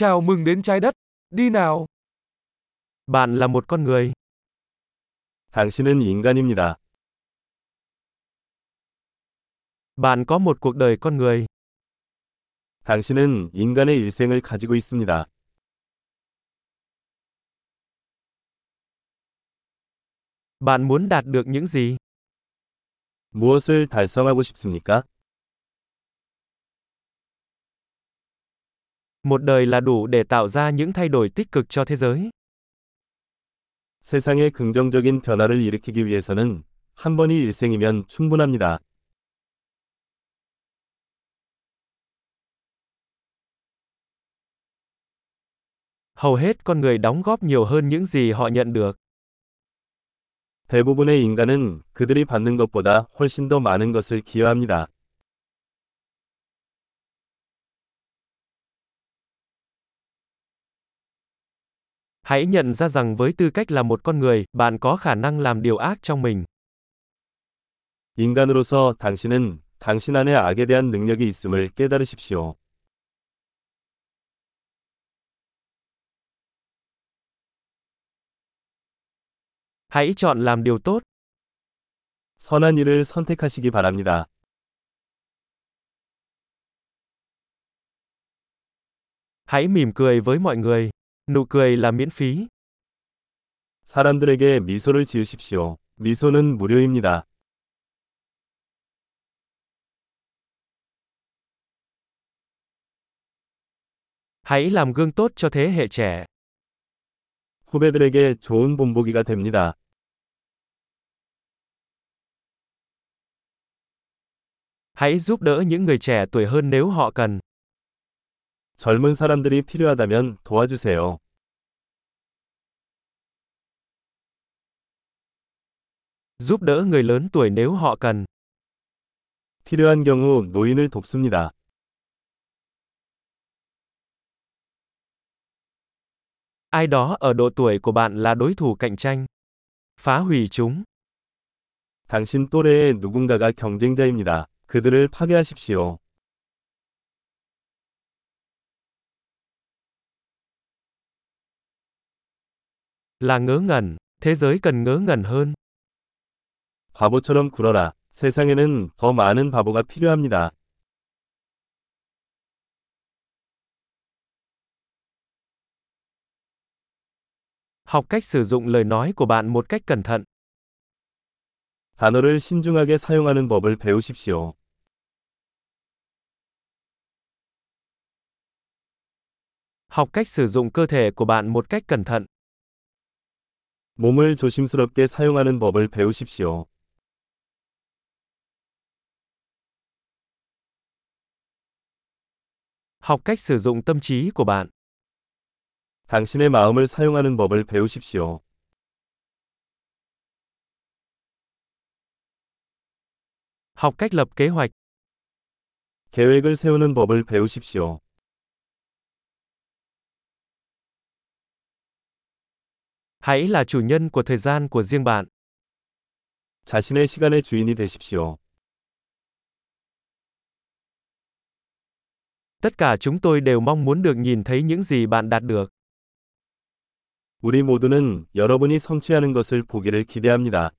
Chào mừng đến trái đất. Đi nào. Bạn là một con người. 당신은 인간입니다. Bạn có một cuộc đời con người. 당신은 인간의 일생을 가지고 있습니다. Bạn muốn đạt được những gì? 무엇을 달성하고 싶습니까? Một đời là đủ để tạo ra những thay đổi tích cực cho thế giới. 세상에 긍정적인 변화를 일으키기 위해서는 한 번이 일생이면 충분합니다. Hầu hết con người đóng góp nhiều hơn những gì họ nhận được. 대부분의 인간은 그들이 받는 것보다 훨씬 더 많은 것을 기여합니다. Hãy nhận ra rằng với tư cách là một con người, bạn có khả năng làm điều ác trong mình. 인간으로서 당신은 당신 안에 악에 대한 능력이 있음을 깨달으십시오. Hãy chọn làm điều tốt. 선한 일을 선택하시기 바랍니다. Hãy mỉm cười với mọi người. Nụ cười là miễn phí. 사람들에게 미소를 지으십시오. 미소는 무료입니다. Hãy làm gương tốt cho thế hệ trẻ. 후배들에게 좋은 본보기가 됩니다. Hãy giúp đỡ những người trẻ tuổi hơn nếu họ cần. 젊은 사람들이 필요하다면 도와주세요. Giúp đỡ người lớn tuổi nếu họ cần. 필요한 경우 노인을 돕습니다. Ai đó ở độ tuổi của bạn là đối thủ cạnh tranh. Phá hủy chúng. 당신 또래의 누군가가 경쟁자입니다. 그들을 파괴하십시오. Là ngớ ngẩn. Thế giới cần ngớ ngẩn hơn. 바보처럼 굴어라. 세상에는 더 많은 바보가 필요합니다. Học cách sử dụng lời nói của bạn một cách cẩn thận. 단어를 신중하게 사용하는 법을 배우십시오. Học cách sử dụng cơ thể của bạn một cách cẩn thận. 몸을 조심스럽게 사용하는 법을 배우십시오. Học cách sử dụng tâm trí của bạn. 당신의 마음을 사용하는 법을 배우십시오. Học cách lập kế hoạch. 계획을 세우는 법을 배우십시오. Hãy là chủ nhân của thời gian của riêng bạn. 자신의 시간의 주인이 되십시오. Tất cả chúng tôi đều mong muốn được nhìn thấy những gì bạn đạt được. 우리 모두는 여러분이 성취하는 것을 보기를 기대합니다.